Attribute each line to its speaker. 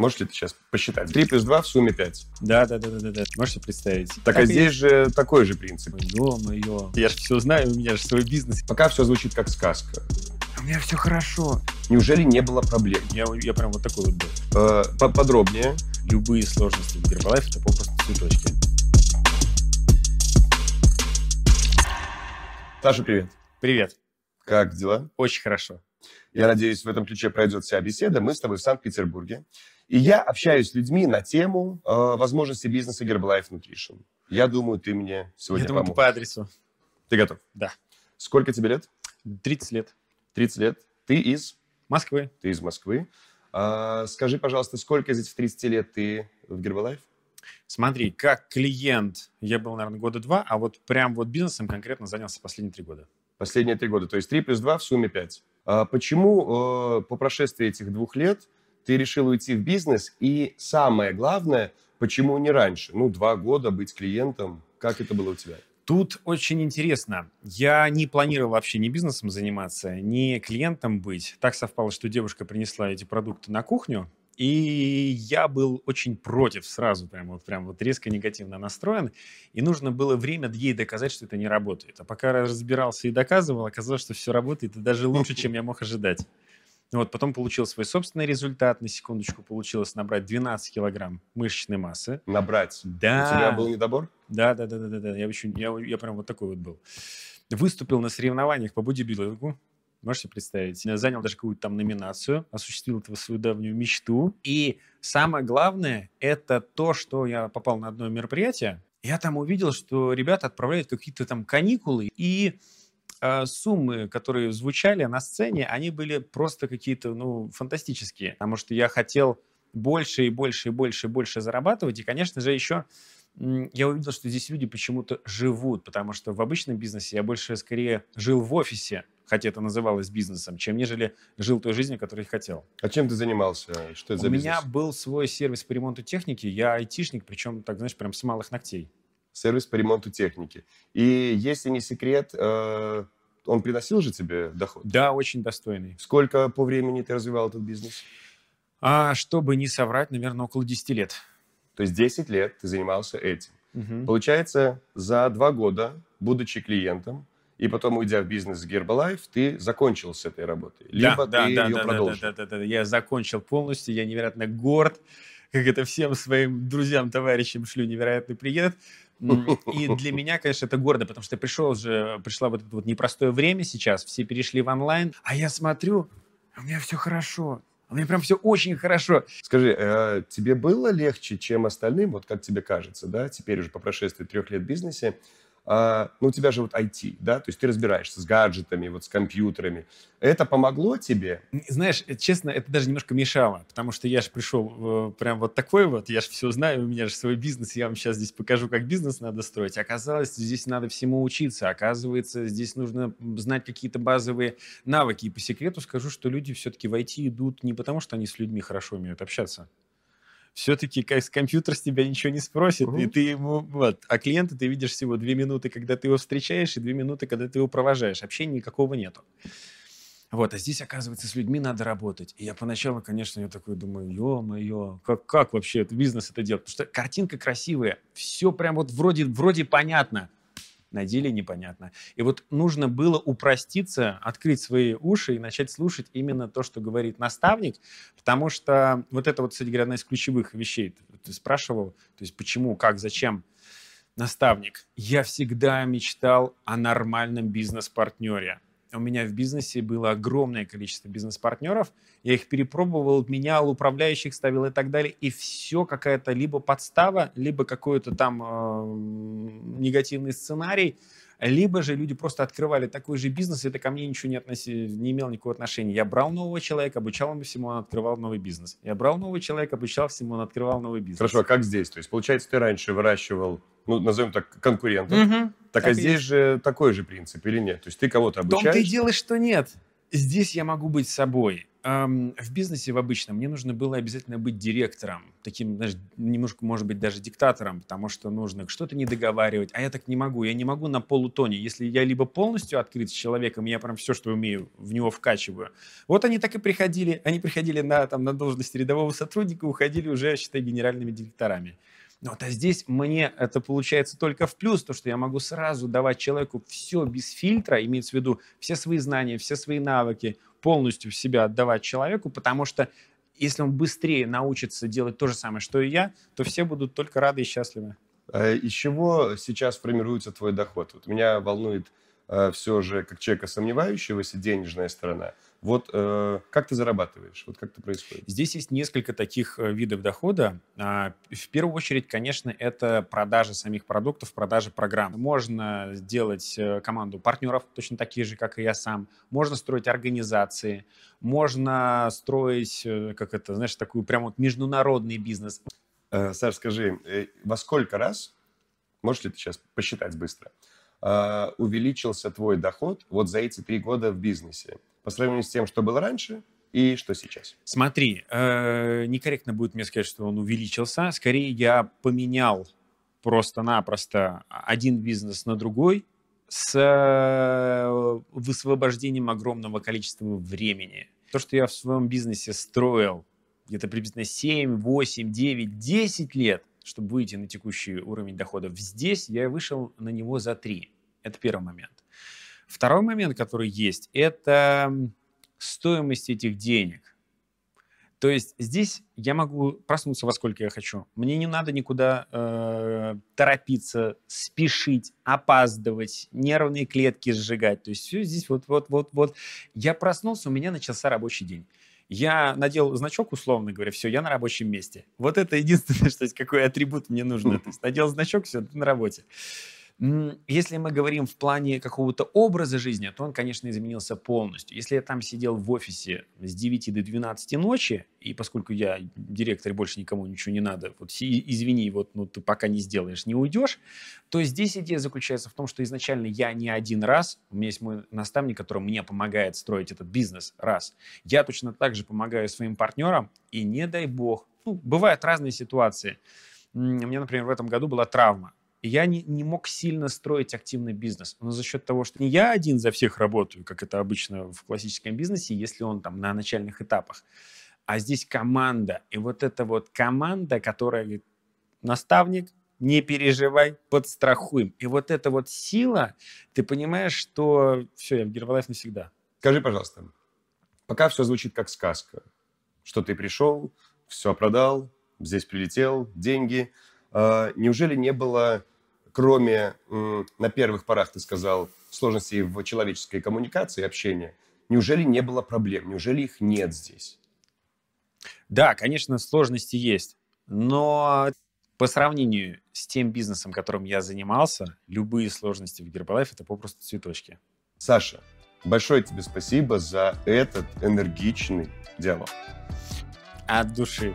Speaker 1: Можете это сейчас посчитать? 3 плюс 2 в сумме 5.
Speaker 2: Да, да, да, да, да, да. Можете представить?
Speaker 1: Так, а здесь же такой же принцип.
Speaker 2: Ё-моё. Я же все знаю, у меня же свой бизнес.
Speaker 1: Пока все звучит как сказка.
Speaker 2: У меня все хорошо.
Speaker 1: Неужели не было проблем?
Speaker 2: Я, я прям вот такой вот был.
Speaker 1: Э, Подробнее.
Speaker 2: Любые сложности в Гербалайф это попросту цветочки.
Speaker 1: Саша, привет.
Speaker 2: Привет.
Speaker 1: Как дела?
Speaker 2: Очень хорошо.
Speaker 1: Я надеюсь, в этом ключе пройдет вся беседа. Мы с тобой в Санкт-Петербурге. И я общаюсь с людьми на тему э, возможности бизнеса Herbalife Nutrition. Я думаю, ты мне сегодня
Speaker 2: я думаю,
Speaker 1: поможешь.
Speaker 2: по адресу.
Speaker 1: Ты готов?
Speaker 2: Да.
Speaker 1: Сколько тебе лет?
Speaker 2: 30 лет.
Speaker 1: 30 лет. Ты из?
Speaker 2: Москвы.
Speaker 1: Ты из Москвы. А, скажи, пожалуйста, сколько из этих 30 лет ты в Herbalife?
Speaker 2: Смотри, как клиент я был, наверное, года два, а вот прям вот бизнесом конкретно занялся последние три года.
Speaker 1: Последние три года. То есть 3 плюс 2 в сумме 5. А почему э, по прошествии этих двух лет ты решил уйти в бизнес? И самое главное, почему не раньше? Ну, два года быть клиентом. Как это было у тебя?
Speaker 2: Тут очень интересно. Я не планировал вообще ни бизнесом заниматься, ни клиентом быть. Так совпало, что девушка принесла эти продукты на кухню, и я был очень против сразу, прям вот, прям вот резко негативно настроен. И нужно было время ей доказать, что это не работает. А пока разбирался и доказывал, оказалось, что все работает, и даже лучше, чем я мог ожидать. Вот, потом получил свой собственный результат. На секундочку получилось набрать 12 килограмм мышечной массы.
Speaker 1: Набрать.
Speaker 2: Да.
Speaker 1: У тебя был недобор?
Speaker 2: Да, да, да, да, да, да. Я, очень, я, я прям вот такой вот был. Выступил на соревнованиях по бодибилдингу. Можете представить? Я занял даже какую-то там номинацию, осуществил этого свою давнюю мечту. И самое главное, это то, что я попал на одно мероприятие. Я там увидел, что ребята отправляют какие-то там каникулы, и э, суммы, которые звучали на сцене, они были просто какие-то, ну, фантастические. Потому что я хотел больше и больше и больше и больше зарабатывать. И, конечно же, еще я увидел, что здесь люди почему-то живут, потому что в обычном бизнесе я больше скорее жил в офисе, хотя это называлось бизнесом, чем нежели жил той жизнью, которую я хотел.
Speaker 1: А чем ты занимался? Что это
Speaker 2: У
Speaker 1: за
Speaker 2: меня
Speaker 1: бизнес?
Speaker 2: был свой сервис по ремонту техники, я айтишник, причем, так знаешь, прям с малых ногтей.
Speaker 1: Сервис по ремонту техники. И если не секрет, э, он приносил же тебе доход?
Speaker 2: Да, очень достойный.
Speaker 1: Сколько по времени ты развивал этот бизнес?
Speaker 2: А чтобы не соврать, наверное, около 10 лет.
Speaker 1: То есть 10 лет ты занимался этим.
Speaker 2: Мгм.
Speaker 1: Получается, за два года, будучи клиентом, и потом уйдя в бизнес Herbalife, ты закончил с этой работой. Либо
Speaker 2: да,
Speaker 1: ты
Speaker 2: да,
Speaker 1: ее
Speaker 2: да, да,
Speaker 1: продолжил.
Speaker 2: Да, да, да, да. Я закончил полностью, я невероятно горд, как это всем своим друзьям, товарищам шлю невероятный привет. И для меня, конечно, это гордо, потому что пришел же, пришла вот это вот непростое время сейчас, все перешли в онлайн, а я смотрю, у меня все хорошо, у меня прям все очень хорошо.
Speaker 1: Скажи, э, тебе было легче, чем остальным, вот как тебе кажется, да, теперь уже по прошествии трех лет в бизнесе, а, ну, у тебя же вот IT, да, то есть ты разбираешься с гаджетами, вот с компьютерами. Это помогло тебе?
Speaker 2: Знаешь, э, честно, это даже немножко мешало, потому что я же пришел э, прям вот такой вот, я же все знаю, у меня же свой бизнес, я вам сейчас здесь покажу, как бизнес надо строить. Оказалось, здесь надо всему учиться, оказывается, здесь нужно знать какие-то базовые навыки. И по секрету скажу, что люди все-таки в IT идут не потому, что они с людьми хорошо умеют общаться. Все-таки как с компьютер с тебя ничего не спросит, и
Speaker 1: Мгм.
Speaker 2: ты ему вот. А клиента ты видишь всего две минуты, когда ты его встречаешь, и две минуты, когда ты его провожаешь. Общения никакого нету. Вот, а здесь, оказывается, с людьми надо работать. И я поначалу, конечно, я такой думаю, ё-моё, как, как вообще бизнес это делать? Потому что картинка красивая, все прям вот вроде, вроде понятно, на деле непонятно. И вот нужно было упроститься, открыть свои уши и начать слушать именно то, что говорит наставник, потому что вот это вот, кстати говоря, одна из ключевых вещей. Ты, спрашивал, то есть почему, как, зачем наставник. Я всегда мечтал о нормальном бизнес-партнере. У меня в бизнесе было огромное количество бизнес-партнеров. Я их перепробовал, менял, управляющих ставил и так далее. И все какая-то либо подстава, либо какой-то там э, негативный сценарий, либо же люди просто открывали такой же бизнес, и это ко мне ничего не, относи, не имело никакого отношения. Я брал нового человека, обучал ему всему, он открывал новый бизнес. Я брал нового человека, обучал всему, он открывал новый бизнес.
Speaker 1: Хорошо, а как здесь? То есть, получается, ты раньше выращивал, ну, назовем так, конкурентов.
Speaker 2: Мгм.
Speaker 1: Так,
Speaker 2: Так
Speaker 1: а здесь
Speaker 2: есть.
Speaker 1: же такой же принцип или нет? То есть ты кого-то
Speaker 2: В том-то и
Speaker 1: обучаешь?
Speaker 2: дело, что нет. Здесь я могу быть собой. эм, в бизнесе в обычном мне нужно было обязательно быть директором, таким, знаешь, немножко, может быть, даже диктатором, потому что нужно что-то не договаривать, а я так не могу, я не могу на полутоне. Если я либо полностью открыт с человеком, я прям все, что умею, в него вкачиваю. Вот они так и приходили, они приходили на, там, на должность рядового сотрудника, уходили уже, считай, генеральными директорами. Но а здесь мне это получается только в плюс, то, что я могу сразу давать человеку все без фильтра, имеется в виду все свои знания, все свои навыки, полностью в себя отдавать человеку, потому что если он быстрее научится делать то же самое, что и я, то все будут только рады и счастливы.
Speaker 1: А из чего сейчас формируется твой доход? Вот меня волнует э, все же, как человека сомневающегося, денежная сторона – вот э, как ты зарабатываешь? Вот как это происходит?
Speaker 2: Здесь есть несколько таких э, видов дохода. А, в первую очередь, конечно, это продажа самих продуктов, продажа программ. Можно сделать э, команду партнеров, точно такие же, как и я сам. Можно строить организации. Можно строить, э, как это, знаешь, такую прям вот международный бизнес.
Speaker 1: Саш, скажи, во сколько раз, можешь ли ты сейчас посчитать быстро, увеличился твой доход вот за эти три года в бизнесе? По сравнению с тем, что было раньше и что сейчас?
Speaker 2: Смотри, э, некорректно будет мне сказать, что он увеличился. Скорее, я поменял просто-напросто один бизнес на другой с э, высвобождением огромного количества времени. То, что я в своем бизнесе строил где-то приблизительно 7, 8, 9, 10 лет, чтобы выйти на текущий уровень доходов, здесь я вышел на него за 3. Это первый момент. Второй момент, который есть, это стоимость этих денег. То есть здесь я могу проснуться во сколько я хочу. Мне не надо никуда э, торопиться, спешить, опаздывать, нервные клетки сжигать. То есть все здесь вот, вот, вот, вот. Я проснулся, у меня начался рабочий день. Я надел значок, условно говоря, все, я на рабочем месте. Вот это единственное, что есть, какой атрибут мне нужно. То есть надел значок, все, ты на работе. Если мы говорим в плане какого-то образа жизни, то он, конечно, изменился полностью. Если я там сидел в офисе с 9 до 12 ночи, и поскольку я директор, больше никому ничего не надо, вот извини, вот ну, ты пока не сделаешь, не уйдешь, то здесь идея заключается в том, что изначально я не один раз, у меня есть мой наставник, который мне помогает строить этот бизнес, раз. Я точно так же помогаю своим партнерам, и не дай бог, ну, бывают разные ситуации. У меня, например, в этом году была травма я не, не мог сильно строить активный бизнес. Но за счет того, что не я один за всех работаю, как это обычно в классическом бизнесе, если он там на начальных этапах, а здесь команда. И вот эта вот команда, которая говорит, наставник, не переживай, подстрахуем. И вот эта вот сила, ты понимаешь, что все, я в Гербалайф навсегда.
Speaker 1: Скажи, пожалуйста, пока все звучит как сказка, что ты пришел, все продал, здесь прилетел, деньги, неужели не было кроме, на первых порах, ты сказал, сложностей в человеческой коммуникации, общении, неужели не было проблем? Неужели их нет здесь?
Speaker 2: Да, конечно, сложности есть. Но по сравнению с тем бизнесом, которым я занимался, любые сложности в Гербалайф – это попросту цветочки.
Speaker 1: Саша, большое тебе спасибо за этот энергичный диалог.
Speaker 2: От души.